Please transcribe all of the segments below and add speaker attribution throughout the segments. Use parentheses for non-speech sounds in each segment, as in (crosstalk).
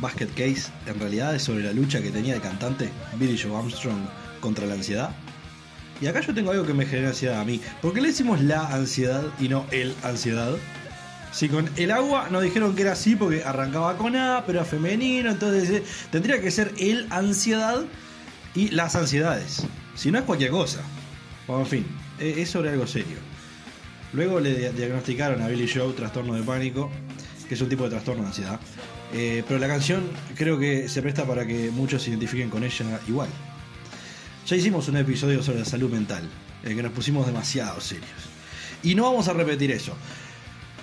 Speaker 1: Basket Case, en realidad es sobre la lucha que tenía el cantante Billy Joe Armstrong contra la ansiedad? Y acá yo tengo algo que me genera ansiedad a mí. ¿Por qué le decimos la ansiedad y no el ansiedad? Si con el agua nos dijeron que era así porque arrancaba con A, pero era femenino, entonces eh, tendría que ser el ansiedad y las ansiedades. Si no es cualquier cosa. Bueno, en fin, eh, es sobre algo serio. Luego le dia- diagnosticaron a Billy Joe trastorno de pánico, que es un tipo de trastorno de ansiedad. Eh, pero la canción creo que se presta para que muchos se identifiquen con ella igual. Ya hicimos un episodio sobre la salud mental, en que nos pusimos demasiado serios. Y no vamos a repetir eso.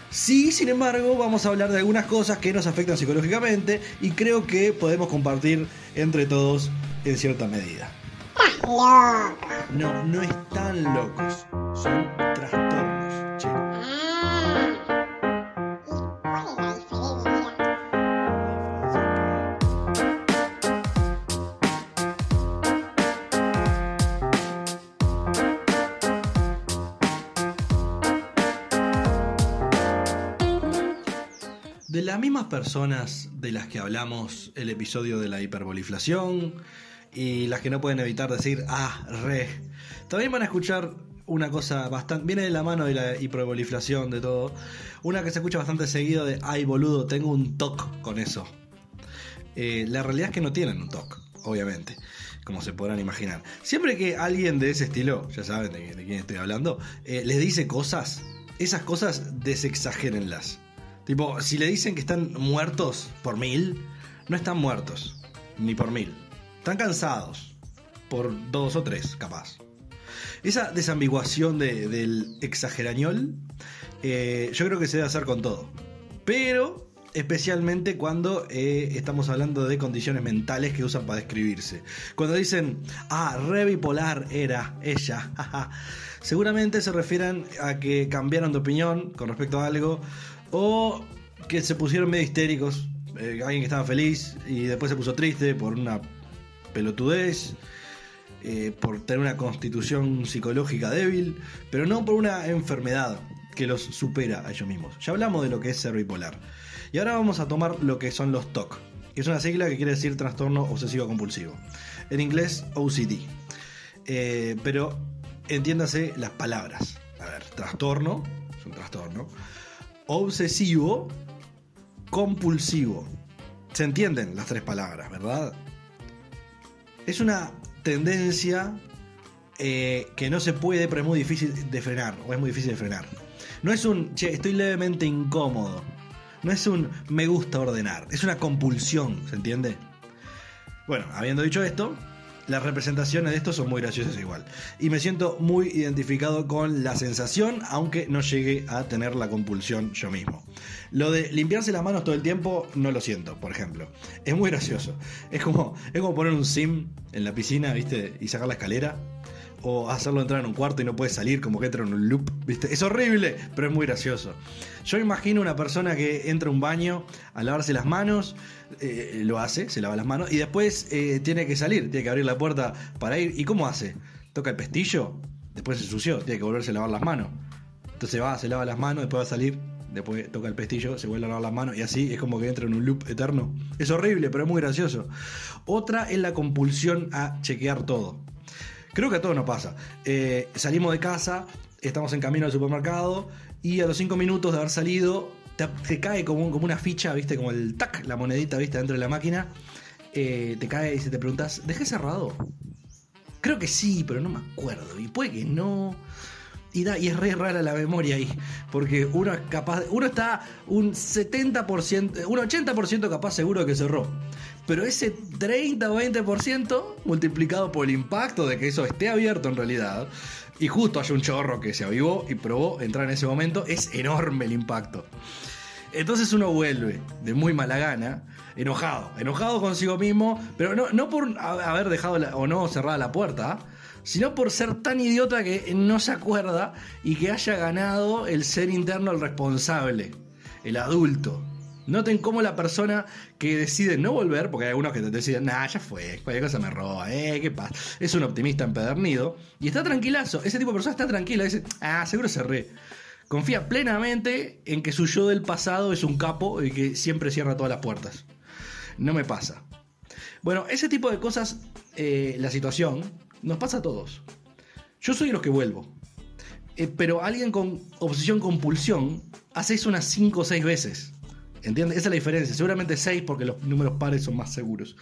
Speaker 1: Sí, sin embargo, vamos a hablar de algunas cosas que nos afectan psicológicamente y creo que podemos compartir entre todos en cierta medida. No, no están locos, son trastornos. Mismas personas de las que hablamos el episodio de la hiperboliflación y las que no pueden evitar decir, ah, re, también van a escuchar una cosa bastante, viene de la mano de la hiperboliflación, de todo, una que se escucha bastante seguido de, ay boludo, tengo un TOC con eso. Eh, la realidad es que no tienen un TOC, obviamente, como se podrán imaginar. Siempre que alguien de ese estilo, ya saben de, de quién estoy hablando, eh, les dice cosas, esas cosas desexagérenlas. Tipo, si le dicen que están muertos por mil, no están muertos, ni por mil. Están cansados, por dos o tres, capaz. Esa desambiguación de- del exagerañol, eh, yo creo que se debe hacer con todo. Pero especialmente cuando eh, estamos hablando de condiciones mentales que usan para describirse. Cuando dicen, ah, re bipolar era ella, jaja", (laughs) seguramente se refieren a que cambiaron de opinión con respecto a algo o que se pusieron medio histéricos. eh, alguien que estaba feliz y después se puso triste por una pelotudez, eh, por tener una constitución psicológica débil, pero no por una enfermedad que los supera a ellos mismos. Ya hablamos de lo que es ser bipolar. Y ahora vamos a tomar lo que son los TOC, que es una sigla que quiere decir trastorno obsesivo compulsivo. En inglés, OCD. Eh, pero entiéndase las palabras. A ver, trastorno, es un trastorno. Obsesivo, compulsivo. Se entienden las tres palabras, ¿verdad? Es una tendencia eh, que no se puede, pero es muy difícil de frenar, o es muy difícil de frenar. No es un, che, estoy levemente incómodo. No es un me gusta ordenar, es una compulsión, ¿se entiende? Bueno, habiendo dicho esto, las representaciones de esto son muy graciosas igual. Y me siento muy identificado con la sensación, aunque no llegue a tener la compulsión yo mismo. Lo de limpiarse las manos todo el tiempo, no lo siento, por ejemplo. Es muy gracioso. Es como, es como poner un sim en la piscina, ¿viste? Y sacar la escalera. O hacerlo entrar en un cuarto y no puede salir, como que entra en un loop, ¿viste? Es horrible, pero es muy gracioso. Yo imagino una persona que entra a un baño a lavarse las manos, eh, lo hace, se lava las manos, y después eh, tiene que salir, tiene que abrir la puerta para ir. ¿Y cómo hace? Toca el pestillo, después se ensució, tiene que volverse a lavar las manos. Entonces va, se lava las manos, después va a salir, después toca el pestillo, se vuelve a lavar las manos y así es como que entra en un loop eterno. Es horrible, pero es muy gracioso. Otra es la compulsión a chequear todo. Creo que a todos nos pasa. Eh, salimos de casa, estamos en camino al supermercado y a los 5 minutos de haber salido te, cae como, como una ficha, viste, como el tac, la monedita, viste, dentro de la máquina. Eh, te cae y se te preguntas, ¿dejé cerrado? Creo que sí, pero no me acuerdo. Y puede que no. Y, da, y es re rara la memoria ahí. Porque uno es capaz. uno está un 70%, un 80% capaz seguro de que cerró. Pero ese 30 o 20% multiplicado por el impacto de que eso esté abierto en realidad. Y justo haya un chorro que se avivó y probó entrar en ese momento. Es enorme el impacto. Entonces uno vuelve de muy mala gana, enojado, enojado consigo mismo, pero no, no por ha- haber dejado o no cerrada la puerta, sino por ser tan idiota que no se acuerda y que haya ganado el ser interno el responsable, el adulto. Noten cómo la persona que decide no volver, porque hay algunos que deciden, nah, ya fue, cualquier cosa me roba, eh, qué pasa. Es un optimista empedernido y está tranquilazo. Ese tipo de persona está tranquila, dice, ah, seguro cerré. Confía plenamente en que su yo del pasado es un capo y que siempre cierra todas las puertas. No me pasa. Bueno, ese tipo de cosas, eh, la situación, nos pasa a todos. Yo soy de los que vuelvo. Eh, pero alguien con obsesión compulsión hace eso unas 5 o 6 veces. ¿Entiendes? Esa es la diferencia. Seguramente 6 porque los números pares son más seguros.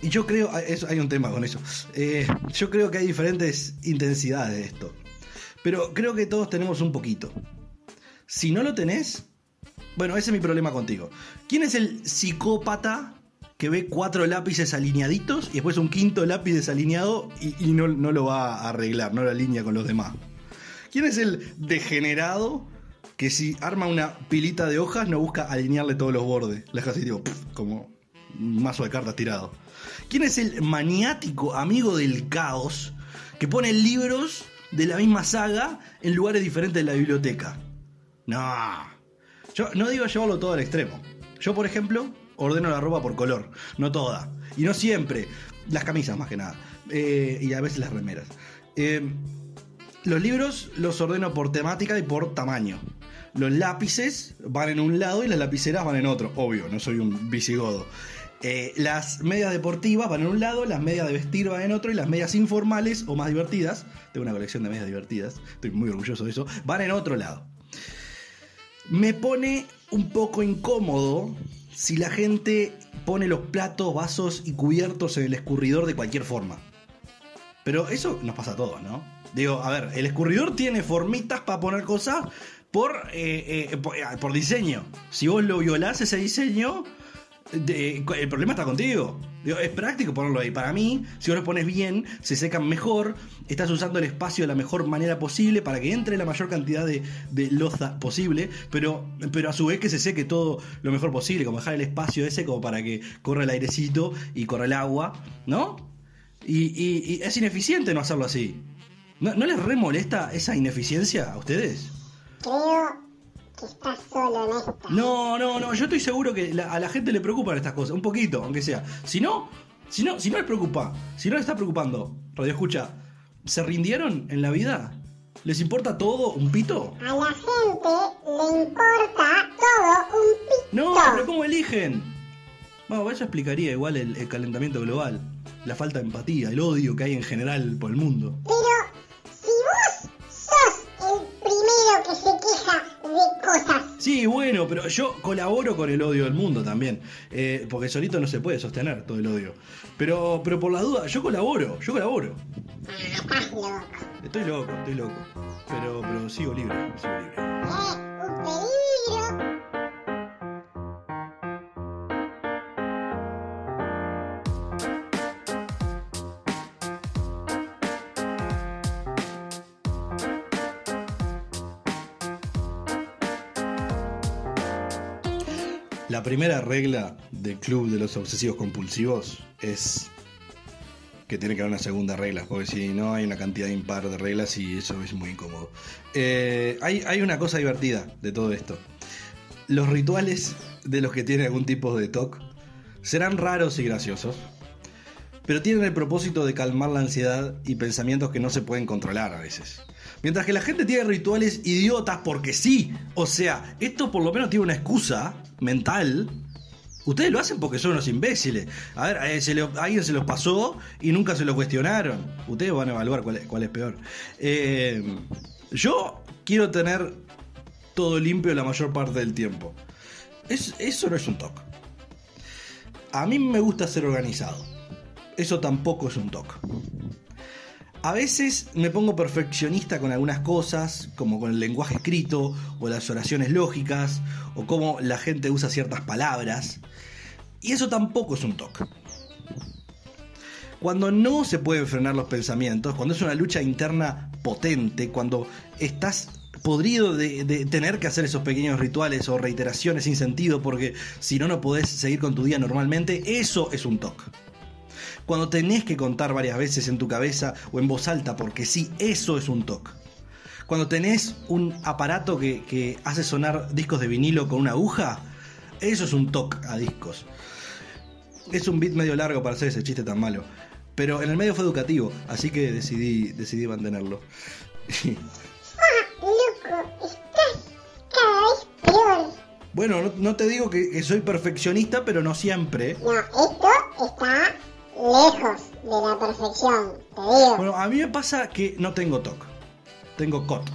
Speaker 1: Y yo creo, ah, eso, hay un tema con eso. Eh, yo creo que hay diferentes intensidades de esto. Pero creo que todos tenemos un poquito. Si no lo tenés, bueno, ese es mi problema contigo. ¿Quién es el psicópata que ve cuatro lápices alineaditos y después un quinto lápiz desalineado y, y no, no lo va a arreglar, no lo alinea con los demás? ¿Quién es el degenerado que si arma una pilita de hojas no busca alinearle todos los bordes? La deja así, tipo, como un mazo de cartas tirado. ¿Quién es el maniático amigo del caos que pone libros de la misma saga en lugares diferentes de la biblioteca? No. Yo no digo llevarlo todo al extremo. Yo, por ejemplo, ordeno la ropa por color. No toda. Y no siempre. Las camisas, más que nada. Eh, y a veces las remeras. Eh, los libros los ordeno por temática y por tamaño. Los lápices van en un lado y las lapiceras van en otro. Obvio, no soy un visigodo. Eh, las medias deportivas van en un lado, las medias de vestir van en otro y las medias informales o más divertidas, tengo una colección de medias divertidas, estoy muy orgulloso de eso, van en otro lado. Me pone un poco incómodo si la gente pone los platos, vasos y cubiertos en el escurridor de cualquier forma. Pero eso nos pasa a todos, ¿no? Digo, a ver, el escurridor tiene formitas para poner cosas por, eh, eh, por, eh, por diseño. Si vos lo violás ese diseño, el problema está contigo. Es práctico ponerlo ahí. Para mí, si vos lo pones bien, se secan mejor, estás usando el espacio de la mejor manera posible para que entre la mayor cantidad de, de loza posible, pero, pero a su vez que se seque todo lo mejor posible, como dejar el espacio ese como para que corra el airecito y corra el agua, ¿no? Y, y- y es ineficiente no hacerlo así. ¿No, ¿No les remolesta esa ineficiencia a ustedes?
Speaker 2: Creo que estás solo en esta.
Speaker 1: No, no, no, yo estoy seguro que la- a la gente le preocupan estas cosas, un poquito, aunque sea. Si no, si no, si no les preocupa, si no les está preocupando, Radio Escucha, ¿se rindieron en la vida? ¿Les importa todo un pito?
Speaker 2: A la gente le importa todo un pito.
Speaker 1: No, pero ¿cómo eligen? Bueno, eso explicaría igual el, el calentamiento global, la falta de empatía, el odio que hay en general por el mundo.
Speaker 2: Pero
Speaker 1: Sí, bueno, pero yo colaboro con el odio del mundo también. eh, porque solito no se puede sostener todo el odio. Pero, pero por la duda, yo colaboro, yo colaboro.
Speaker 2: estás loco.
Speaker 1: Estoy loco, estoy loco. Pero, pero sigo libre, sigo libre. Primera regla del club de los obsesivos compulsivos es que tiene que haber una segunda regla, porque si no hay una cantidad impar de reglas y eso es muy incómodo. Eh, hay, hay una cosa divertida de todo esto. Los rituales de los que tienen algún tipo de TOC serán raros y graciosos, pero tienen el propósito de calmar la ansiedad y pensamientos que no se pueden controlar a veces. Mientras que la gente tiene rituales idiotas porque sí, o sea, esto por lo menos tiene una excusa mental. Ustedes lo hacen porque son unos imbéciles. A ver, eh, alguien se los pasó y nunca se lo cuestionaron. Ustedes van a evaluar cuál es, cuál es peor. Eh, yo quiero tener todo limpio la mayor parte del tiempo. Es- eso no es un toque. A mí me gusta ser organizado. Eso tampoco es un toque. A veces me pongo perfeccionista con algunas cosas, como con el lenguaje escrito, o las oraciones lógicas, o cómo la gente usa ciertas palabras. Y eso tampoco es un toque. Cuando no se pueden frenar los pensamientos, cuando es una lucha interna potente, cuando estás podrido de, de tener que hacer esos pequeños rituales o reiteraciones sin sentido porque si no no podés seguir con tu día normalmente, eso es un toque. Cuando tenés que contar varias veces en tu cabeza o en voz alta porque sí, eso es un toque. Cuando tenés un aparato que, que hace sonar discos de vinilo con una aguja, eso es un toque a discos. Es un beat medio largo para hacer ese chiste tan malo. Pero en el medio fue educativo, así que decidí, decidí mantenerlo.
Speaker 2: Ah, (laughs) loco, estás cada vez peor.
Speaker 1: bueno, no, no te digo que, que soy perfeccionista, pero no siempre.
Speaker 2: No, esto está lejos de la perfección, te digo.
Speaker 1: Bueno, a mí me pasa que no tengo TOC. Tengo COT.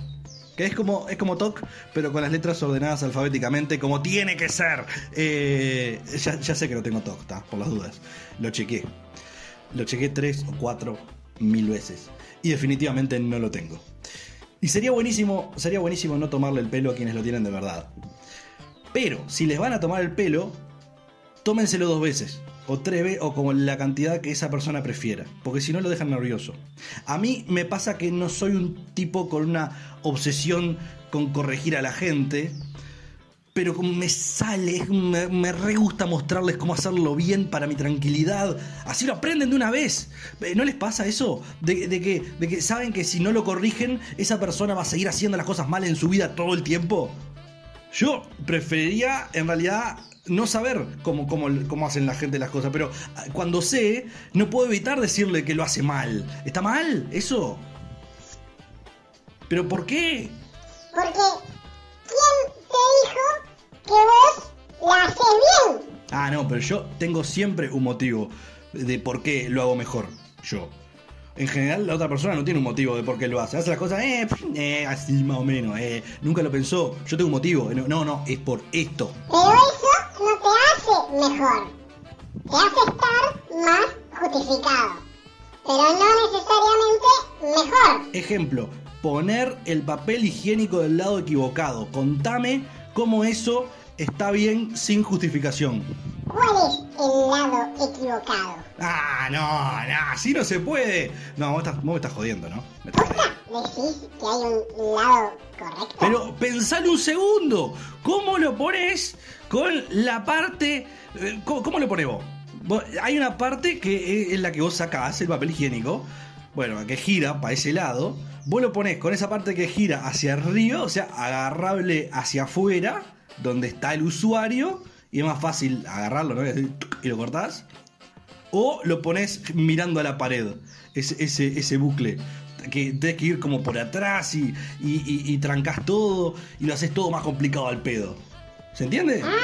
Speaker 1: Que es como, es como TOC, pero con las letras ordenadas alfabéticamente como tiene que ser. Eh, ya, ya sé que no tengo TOC, está, por las dudas. Lo chequé. Lo chequé tres o cuatro mil veces. Y definitivamente no lo tengo. Y sería buenísimo, sería buenísimo no tomarle el pelo a quienes lo tienen de verdad. Pero si les van a tomar el pelo, tómenselo dos veces. O tres veces, o como la cantidad que esa persona prefiera. Porque si no lo dejan nervioso. A mí me pasa que no soy un tipo con una obsesión con corregir a la gente. Pero me sale, me, me re gusta mostrarles cómo hacerlo bien para mi tranquilidad. Así lo aprenden de una vez. Eh, ¿No les pasa eso? De, de que, de que saben que si no lo corrigen, esa persona va a seguir haciendo las cosas mal en su vida todo el tiempo. Yo preferiría, en realidad, no saber cómo, cómo, cómo hacen la gente las cosas, pero ah, cuando sé, no puedo evitar decirle que lo hace mal. ¿Está mal eso? ¿Pero por qué?
Speaker 2: Porque, ¿quién te dijo que vos la haces bien?
Speaker 1: Ah, no, pero yo tengo siempre un motivo de por qué lo hago mejor. Yo. En general, la otra persona no tiene un motivo de por qué lo hace. Hace las cosas, eh, eh, así más o menos, eh. Nunca lo pensó. Yo tengo un motivo. No, no, es por esto.
Speaker 2: No te hace mejor. Te hace estar más justificado. Pero no necesariamente mejor.
Speaker 1: Ejemplo, poner el papel higiénico del lado equivocado. Contame cómo eso está bien sin justificación.
Speaker 2: ¿Cuál es el lado equivocado?
Speaker 1: Ah, no, no, así no se puede. No, vos, estás- vos me estás jodiendo, ¿no? Me estás jodiendo.
Speaker 2: ¿Decís que hay un lado correcto?
Speaker 1: Pero pensale un segundo. ¿Cómo lo pones con la parte... eh, ¿Cómo, cómo vos? Vos- Hay una parte que es la que vos sacás el papel higiénico. Bueno, que gira para ese lado. Vos lo pones con esa parte que gira hacia arriba, o sea, agarrable hacia afuera, donde está el usuario. Y es más fácil agarrarlo, ¿no? Y lo cortás. O lo pones mirando a la pared, ese, bucle. Que tenés que ir como por atrás y, y- y trancas todo y lo haces todo más complicado al pedo. ¿Se entiende?
Speaker 2: Ah,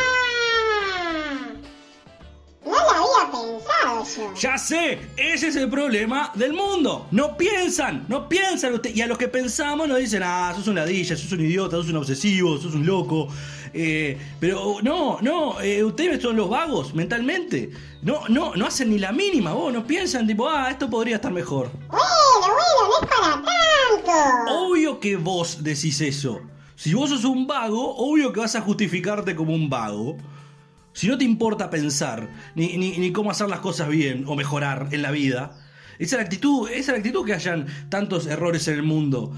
Speaker 2: no lo había pensado yo.
Speaker 1: Ya sé, ese es el problema del mundo. No piensan, no piensan usted. Y a los que pensamos nos dicen, ah, sos un ladilla, sos un idiota, sos un obsesivo, sos un loco. Eh, pero no, no, eh, ustedes son los vagos mentalmente. No, no, no hacen ni la mínima, vos no piensan tipo, ah, esto podría estar mejor.
Speaker 2: Bueno, bueno, no es para tanto.
Speaker 1: Obvio que vos decís eso. Si vos sos un vago, obvio que vas a justificarte como un vago. Si no te importa pensar, ni, ni- ni cómo hacer las cosas bien o mejorar en la vida, esa es la actitud, esa es la actitud que hayan tantos errores en el mundo.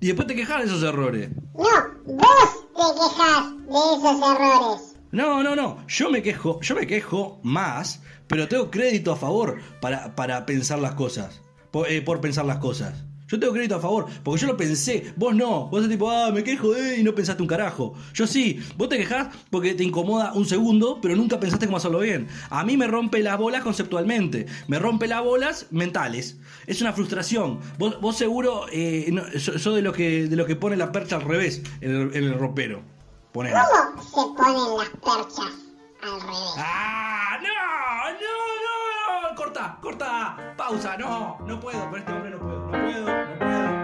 Speaker 1: Y después te quejas de esos errores.
Speaker 2: No, vos te quejas de esos errores.
Speaker 1: No, no, no. Yo me quejo, yo me quejo más, pero tengo crédito a favor para, para pensar las cosas. Por, eh, por pensar las cosas. Yo tengo crédito a favor, porque yo lo pensé. Vos no. Vos sos tipo, ah, me quejo, eh, y no pensaste un carajo. Yo sí. Vos te quejás porque te incomoda un segundo, pero nunca pensaste cómo hacerlo bien. A mí me rompe las bolas conceptualmente. Me rompe las bolas mentales. Es una frustración. Vos, vos seguro, eh, no, sos de lo que, de lo que pone la percha al revés en el, en el ropero. Ponele.
Speaker 2: ¿Cómo se ponen las perchas al revés?
Speaker 1: ¡Ah! ¡Corta! ¡Pausa! ¡No! No puedo, con este hombre no puedo. No puedo, no puedo.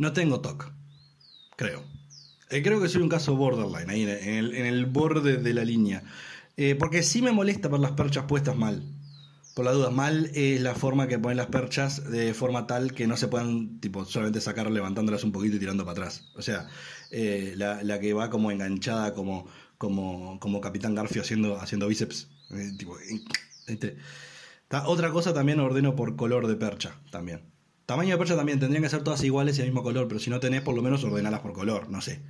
Speaker 1: No tengo TOC. Creo. Eh, creo que soy un caso borderline, ahí en el, en el borde de la línea. Eh, porque sí me molesta ver las perchas puestas mal. Por la duda, mal es la forma que ponen las perchas de forma tal que no se puedan, tipo, solamente sacar levantándolas un poquito y tirando para atrás. O sea, eh, la, que va como enganchada, como, como, como Capitán Garfio haciendo, haciendo bíceps. Este. Otra cosa también ordeno por color de percha, también. Tamaño de percha también, tendrían que ser todas iguales y el mismo color, pero si no tenés, por lo menos ordenalas por color, no sé.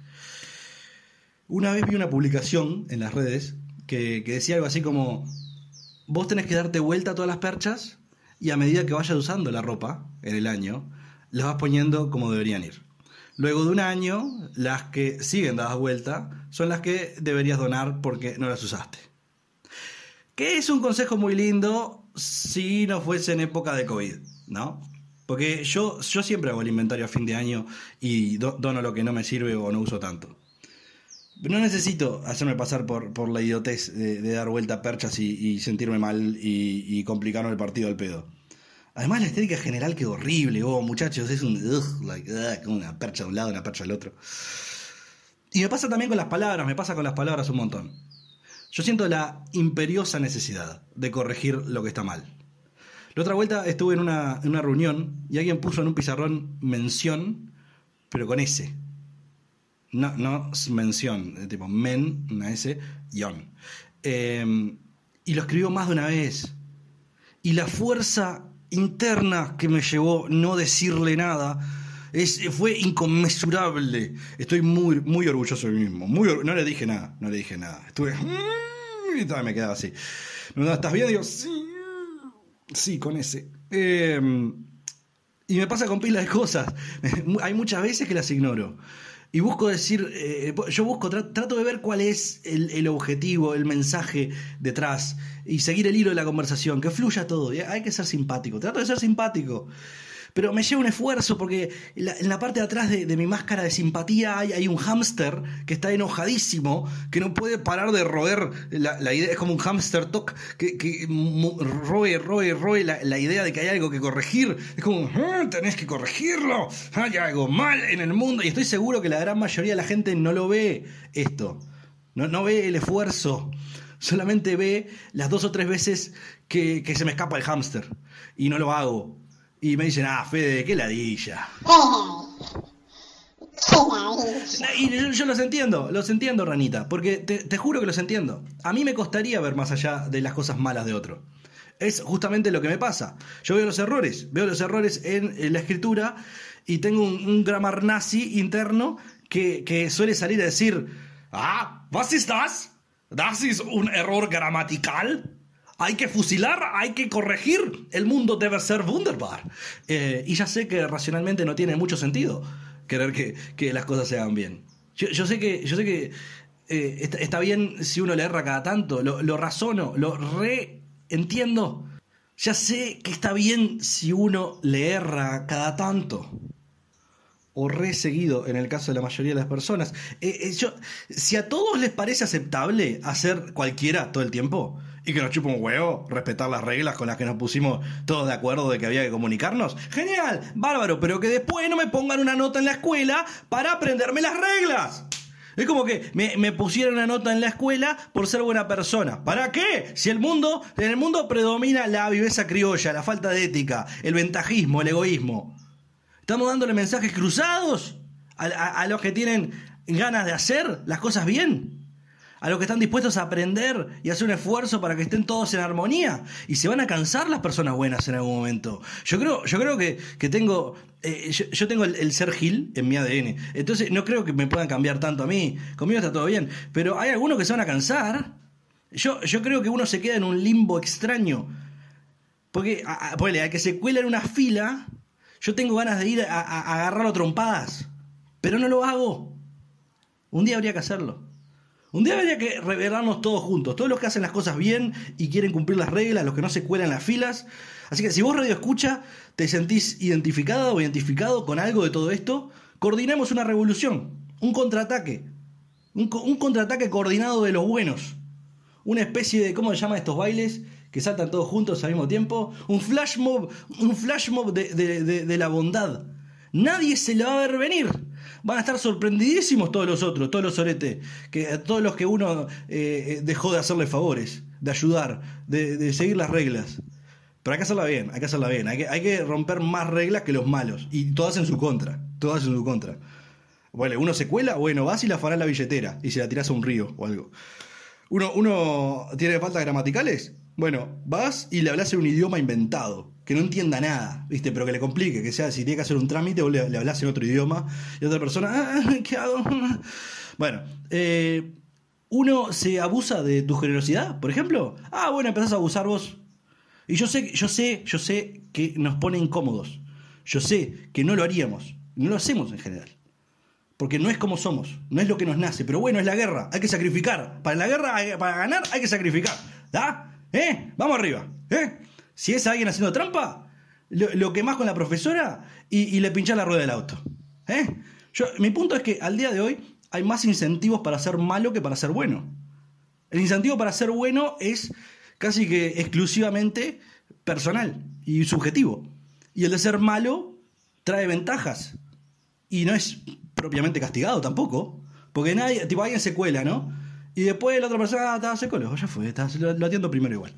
Speaker 1: Una vez vi una publicación en las redes que, que decía algo así como, vos tenés que darte vuelta a todas las perchas y a medida que vayas usando la ropa en el año, las vas poniendo como deberían ir. Luego de un año, las que siguen dadas vuelta son las que deberías donar porque no las usaste. Que es un consejo muy lindo si no fuese en época de COVID, ¿no? Porque yo, yo siempre hago el inventario a fin de año y do- dono lo que no me sirve o no uso tanto. No necesito hacerme pasar por, por la idiotez de, dar vuelta a perchas y, sentirme mal y, y complicarme el partido al pedo. Además, la estética general quedó horrible, oh, muchachos, es un. ugh, like, una percha de un lado, una percha del otro. Y me pasa también con las palabras, me pasa con las palabras un montón. Yo siento la imperiosa necesidad de corregir lo que está mal. La otra vuelta estuve en una, en una reunión y alguien puso en un pizarrón mención, pero con S. No, no mención, eh, tipo men, una S, yon. Eh, y lo escribió más de una vez. Y la fuerza interna que me llevó no decirle nada es, fue inconmensurable. Estoy muy, muy orgulloso de mí mismo. Muy no le dije nada, no le dije nada. Estuve. Y todavía me quedaba así. ¿estás bien? Digo, sí. Sí, con ese. Eh, y me pasa con pilas de cosas. (laughs) Hay muchas veces que las ignoro. Y busco decir, eh, yo busco, tra- trato de ver cuál es el, objetivo, el mensaje detrás y seguir el hilo de la conversación, que fluya todo. Hay que ser simpático, trato de ser simpático. Pero me lleva un esfuerzo porque en la, en la parte de atrás de, mi máscara de simpatía hay, un hámster que está enojadísimo, que no puede parar de roer la, la idea, es como un hámster toc que, que roe, roe, roe la, la idea de que hay algo que corregir. Es como, "Ah, tenés que corregirlo, hay algo mal en el mundo. Y estoy seguro que la gran mayoría de la gente no lo ve esto, no, no ve el esfuerzo. Solamente ve las dos o tres veces que, que se me escapa el hámster y no lo hago. Y me dicen, ah, Fede, qué ladilla.
Speaker 2: ¡Qué ladilla!
Speaker 1: Y yo, yo los entiendo, los entiendo, Ranita, porque te, te juro que los entiendo. A mí me costaría ver más allá de las cosas malas de otro. Es justamente lo que me pasa. Yo veo los errores, veo los errores en, en la escritura y tengo un, un grammar nazi interno que, que suele salir a decir, ah, ¿was ist das? ¿Das ist un error gramatical? Hay que fusilar, hay que corregir. El mundo debe ser wunderbar. Eh, y ya sé que racionalmente no tiene mucho sentido querer que, que las cosas se hagan bien. Yo, sé que, yo sé que eh, está, bien si uno le erra cada tanto, lo, razono, lo reentiendo. Ya sé que está bien si uno le erra cada tanto. O re seguido en el caso de la mayoría de las personas. Eh, yo, si a todos les parece aceptable hacer cualquiera todo el tiempo y que nos chupa un huevo, respetar las reglas con las que nos pusimos todos de acuerdo de que había que comunicarnos, genial, bárbaro, pero que después no me pongan una nota en la escuela para aprenderme las reglas. Es como que me, me pusieron una nota en la escuela por ser buena persona. ¿Para qué? Si el mundo, en el mundo predomina la viveza criolla, la falta de ética, el ventajismo, el egoísmo. ¿Estamos dándole mensajes cruzados a, a- a los que tienen ganas de hacer las cosas bien? A los que están dispuestos a aprender y hacer un esfuerzo para que estén todos en armonía. Y se van a cansar las personas buenas en algún momento. Yo creo, yo creo que, que tengo. eh, yo, tengo el, ser Gil en mi ADN. Entonces no creo que me puedan cambiar tanto a mí. Conmigo está todo bien. Pero hay algunos que se van a cansar. Yo, yo creo que uno se queda en un limbo extraño. Porque, a, a- a que se cuela en una fila, yo tengo ganas de ir a, a- agarrarlo trompadas. Pero no lo hago. Un día habría que hacerlo. Un día habría que revelarnos todos juntos, todos los que hacen las cosas bien y quieren cumplir las reglas, los que no se cuelan las filas. Así que si vos radio escucha, te sentís identificada o identificado con algo de todo esto, coordinemos una revolución, un contraataque, un, co- un contraataque coordinado de los buenos, una especie de, ¿cómo se llama estos bailes? Que saltan todos juntos al mismo tiempo, un flash mob, un flash mob de- de la bondad. Nadie se la va a ver venir. Van a estar sorprendidísimos todos los otros, todos los soretes, que, todos los que uno eh, eh, dejó de hacerle favores, de ayudar, de, seguir las reglas. Pero hay que hacerla bien, hay que hacerla bien. Hay que, hay que romper más reglas que los malos. Y todas en su contra. Todas en su contra. Bueno, uno se cuela, bueno, vas y la farás la billetera y se la tirás a un río o algo. Uno, uno tiene faltas gramaticales, bueno, vas y le hablas en un idioma inventado, que no entienda nada, ¿viste? Pero que le complique, que sea, si tiene que hacer un trámite, vos le, le hablas en otro idioma y otra persona, "Ah, ¿qué hago? (laughs) Bueno, eh, uno se abusa de tu generosidad, por ejemplo. Ah, bueno, empezás a abusar vos. Y yo sé, yo sé, yo sé que nos pone incómodos. Yo sé que no lo haríamos. No lo hacemos en general. Porque no es como somos, no es lo que nos nace. Pero bueno, es la guerra, hay que sacrificar. Para la guerra, para ganar, hay que sacrificar. ¿Da? ¿Eh? Vamos arriba. ¿Eh? Si es alguien haciendo trampa, lo, lo quemás con la profesora y, le pinchás la rueda del auto. ¿Eh? Yo, mi punto es que al día de hoy hay más incentivos para ser malo que para ser bueno. El incentivo para ser bueno es casi que exclusivamente personal y subjetivo. Y el de ser malo trae ventajas. Y no es propiamente castigado tampoco. Porque nadie, tipo, alguien se cuela, ¿no? Y después la otra persona, ah, estaba seco, ya fue, está- lo, atiendo primero igual.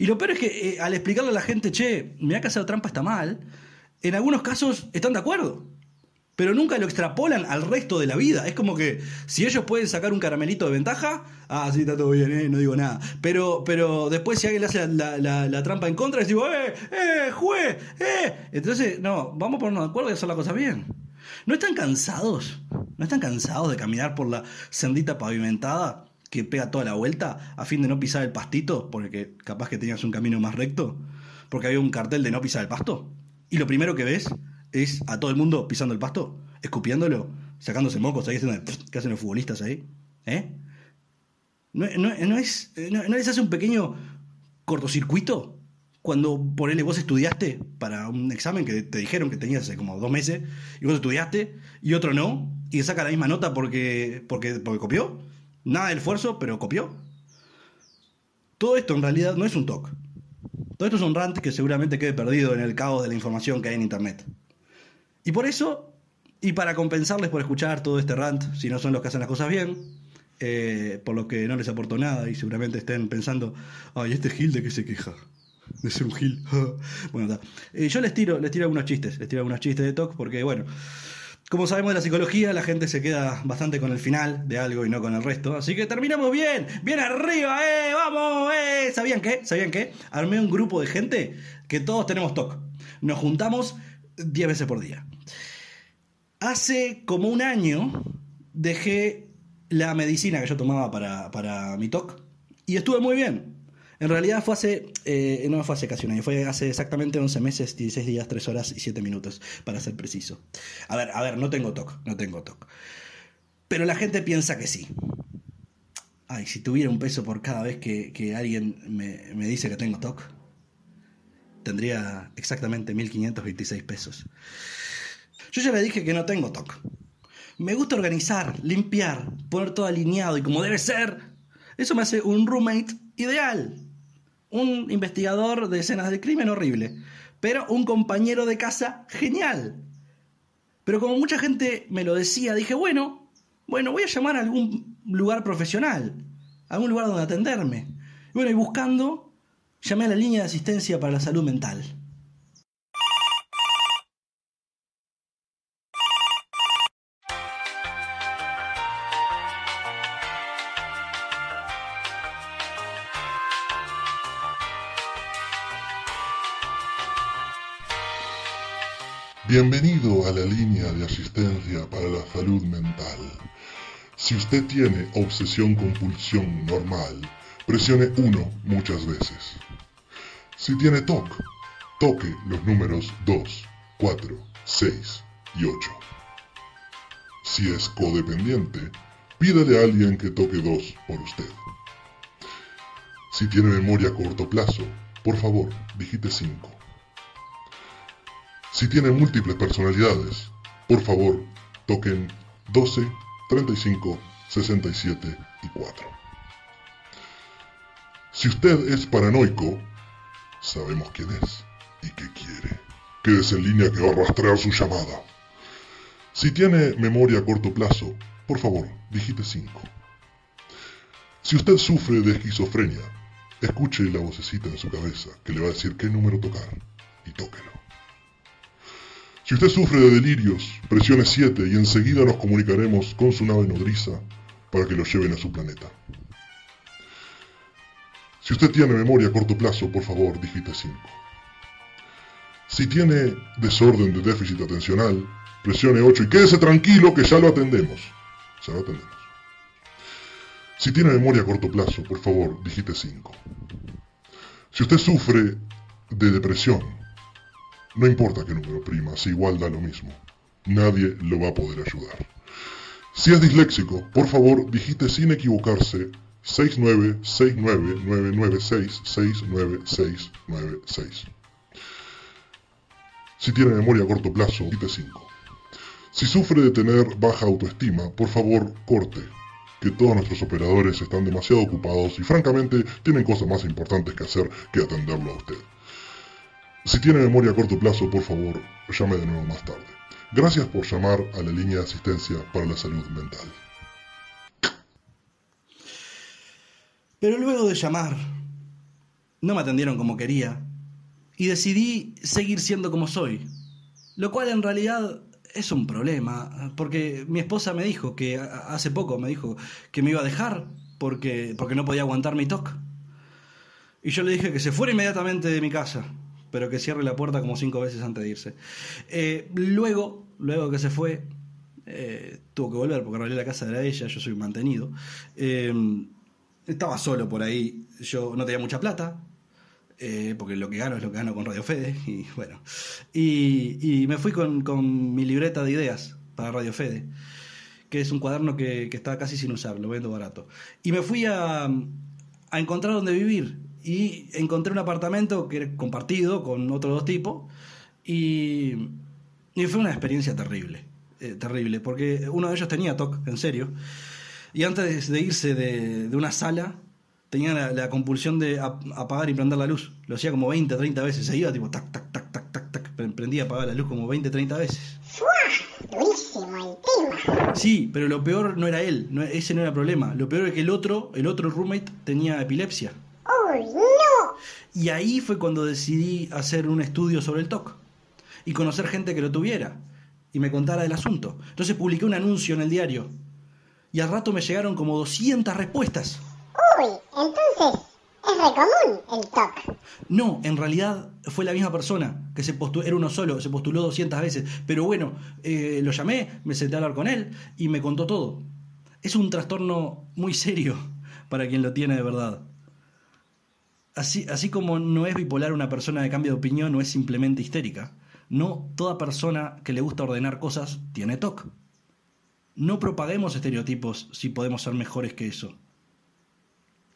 Speaker 1: Y lo peor es que eh, al explicarle a la gente, che, mirá que hacer trampa está mal, en algunos casos están de acuerdo. Pero nunca lo extrapolan al resto de la vida. Es como que si ellos pueden sacar un caramelito de ventaja, ah, sí, está todo bien, eh, no digo nada. Pero, pero después si alguien le hace la, trampa en contra, les digo, eh, eh, juez, eh. Entonces, no, vamos a ponernos de acuerdo y hacer la cosa bien. ¿No están cansados? ¿No están cansados de caminar por la sendita pavimentada que pega toda la vuelta a fin de no pisar el pastito? Porque capaz que tenías un camino más recto. Porque había un cartel de no pisar el pasto. Y lo primero que ves es a todo el mundo pisando el pasto, escupiéndolo, sacándose mocos ahí, haciendo que hacen los futbolistas ahí. ¿Eh? ¿No, no- es, no les hace un pequeño cortocircuito? Cuando, ponele, vos estudiaste para un examen que te dijeron que tenías hace como dos meses, y vos estudiaste, y otro no, y saca la misma nota porque, porque, porque copió. Nada de esfuerzo, pero copió. Todo esto en realidad no es un TOC. Todo esto es un rant que seguramente quede perdido en el caos de la información que hay en Internet. Y por eso, y para compensarles por escuchar todo este rant, si no son los que hacen las cosas bien, eh, por lo que no les aporto nada y seguramente estén pensando, ay, este Gil de qué se queja. De ser un Gil. (laughs) bueno. Eh, yo les tiro, les tiro algunos chistes, les tiro algunos chistes de TOC porque, bueno, como sabemos de la psicología, la gente se queda bastante con el final de algo y no con el resto. Así que terminamos bien, bien arriba, ¡eh! ¡Vamos! ¡eh! ¿Sabían qué? ¿Sabían qué? Armé un grupo de gente que todos tenemos TOC. Nos juntamos 10 veces por día. Hace como un año dejé la medicina que yo tomaba para, para mi TOC y estuve muy bien. En realidad fue hace, eh, no fue hace casi un año, fue hace exactamente 11 meses, 16 días, 3 horas y 7 minutos, para ser preciso. A ver, a ver, no tengo TOC, no tengo TOC. Pero la gente piensa que sí. Ay, si tuviera un peso por cada vez que, que alguien me, me dice que tengo TOC, tendría exactamente 1526 pesos. Yo ya le dije que no tengo TOC. Me gusta organizar, limpiar, poner todo alineado y como debe ser. Eso me hace un roommate ideal. Un investigador de escenas del crimen horrible. Pero un compañero de casa genial. Pero como mucha gente me lo decía, dije, bueno, Bueno, voy a llamar a algún lugar profesional, algún lugar donde atenderme. Bueno, y buscando, llamé a la línea de asistencia para la salud mental.
Speaker 3: Bienvenido a la línea de asistencia para la salud mental. Si usted tiene obsesión compulsión normal, presione 1 muchas veces. Si tiene TOC, toque los números 2, 4, 6 y 8. Si es codependiente, pídale a alguien que toque 2 por usted. Si tiene memoria a corto plazo, por favor, digite 5. Si tiene múltiples personalidades, por favor, toquen 12, 35, 67 y 4. Si usted es paranoico, sabemos quién es y qué quiere. Quédese en línea que va a rastrear su llamada. Si tiene memoria a corto plazo, por favor, digite 5. Si usted sufre de esquizofrenia, escuche la vocecita en su cabeza que le va a decir qué número tocar y tóquelo. Si usted sufre de delirios, presione 7 y enseguida nos comunicaremos con su nave nodriza para que lo lleven a su planeta. Si usted tiene memoria a corto plazo, por favor, digite 5. Si tiene desorden de déficit atencional, presione 8 y quédese tranquilo que ya lo atendemos. Ya lo atendemos. Si tiene memoria a corto plazo, por favor, digite 5. Si usted sufre de depresión, no importa qué número prima, si igual da lo mismo. Nadie lo va a poder ayudar. Si es disléxico, por favor, digite sin equivocarse 69699669696. Si tiene memoria a corto plazo, digite 5. Si sufre de tener baja autoestima, por favor, corte, que todos nuestros operadores están demasiado ocupados y francamente tienen cosas más importantes que hacer que atenderlo a usted. Si tiene memoria a corto plazo, por favor, llame de nuevo más tarde. Gracias por llamar a la línea de asistencia para la salud mental.
Speaker 1: Pero luego de llamar, no me atendieron como quería y decidí seguir siendo como soy. Lo cual en realidad es un problema, porque mi esposa me dijo que hace poco me dijo que me iba a dejar porque, porque no podía aguantar mi TOC. Y yo le dije que se fuera inmediatamente de mi casa, pero que cierre la puerta como cinco veces antes de irse. Eh, luego, luego que se fue, eh, tuvo que volver porque en la casa era ella, yo soy mantenido. Eh, estaba solo por ahí, yo no tenía mucha plata, eh, porque lo que gano es lo que gano con Radio Fede, y bueno. Y, y me fui con, con, mi libreta de ideas para Radio Fede, que es un cuaderno que, que está casi sin usar, lo vendo barato. Y me fui a, a encontrar donde vivir, y encontré un apartamento que era compartido con otros dos tipos, y, y fue una experiencia terrible, eh, terrible, porque uno de ellos tenía TOC, en serio. Y antes de irse de, de una sala, tenía la, la, compulsión de apagar y prender la luz. Lo hacía como 20, 30 veces. Se iba tipo tac, tac, tac, tac, tac, tac. Prendía y apagaba la luz como 20, 30 veces.
Speaker 2: Durísimo el tema.
Speaker 1: Sí, pero lo peor no era él. No, ese no era el problema. Lo peor es que el otro, el otro roommate tenía epilepsia. Y ahí fue cuando decidí hacer un estudio sobre el TOC. Y conocer gente que lo tuviera. Y me contara del asunto. Entonces publiqué un anuncio en el diario y al rato me llegaron como 200 respuestas.
Speaker 2: Uy, entonces es re común el TOC.
Speaker 1: No, en realidad fue la misma persona, que se postuló, era uno solo, se postuló 200 veces. Pero bueno, eh, lo llamé, me senté a hablar con él y me contó todo. Es un trastorno muy serio para quien lo tiene de verdad. Así, así como no es bipolar una persona de cambio de opinión, no es simplemente histérica. No toda persona que le gusta ordenar cosas tiene TOC. No propaguemos estereotipos si podemos ser mejores que eso.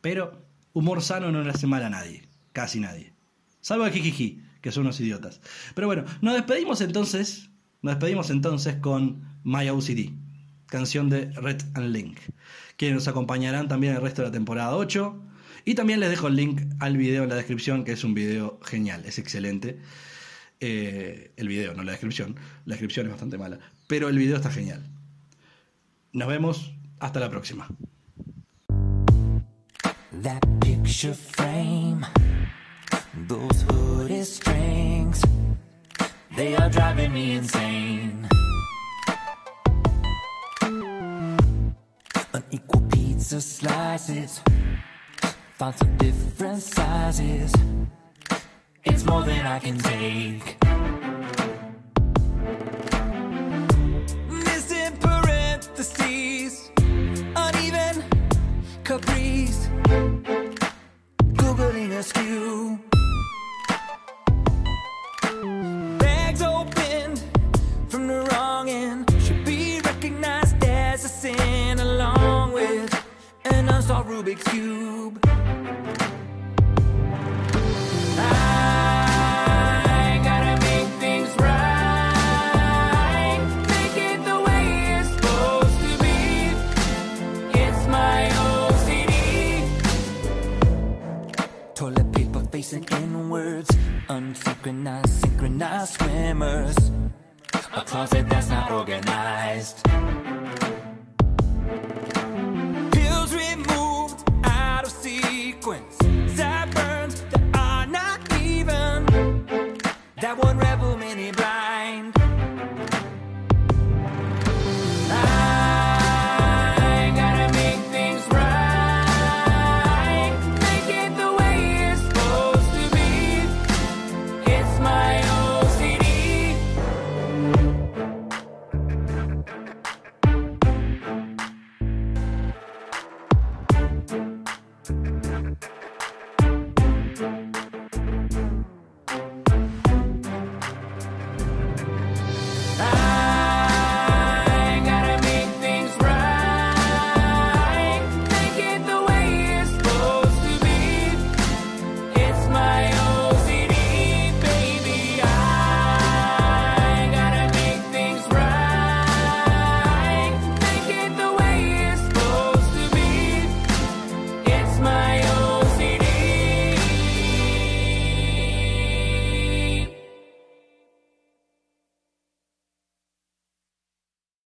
Speaker 1: Pero humor sano no le hace mal a nadie, casi nadie. Salvo a Jijiji, que son unos idiotas. Pero bueno, nos despedimos entonces, nos despedimos entonces con My OCD, canción de Red and Link, que nos acompañarán también el resto de la temporada 8. Y también les dejo el link al video en la descripción, que es un video genial, es excelente. Eh, el video, no la descripción. La descripción es bastante mala, pero el video está genial. Nos vemos. Hasta la próxima.
Speaker 4: Fonts of different sizes. It's more than I can take. Unsynchronized, synchronized swimmers. A closet that's not organized. Pills removed out of sequence. Sideburns that are not even. That one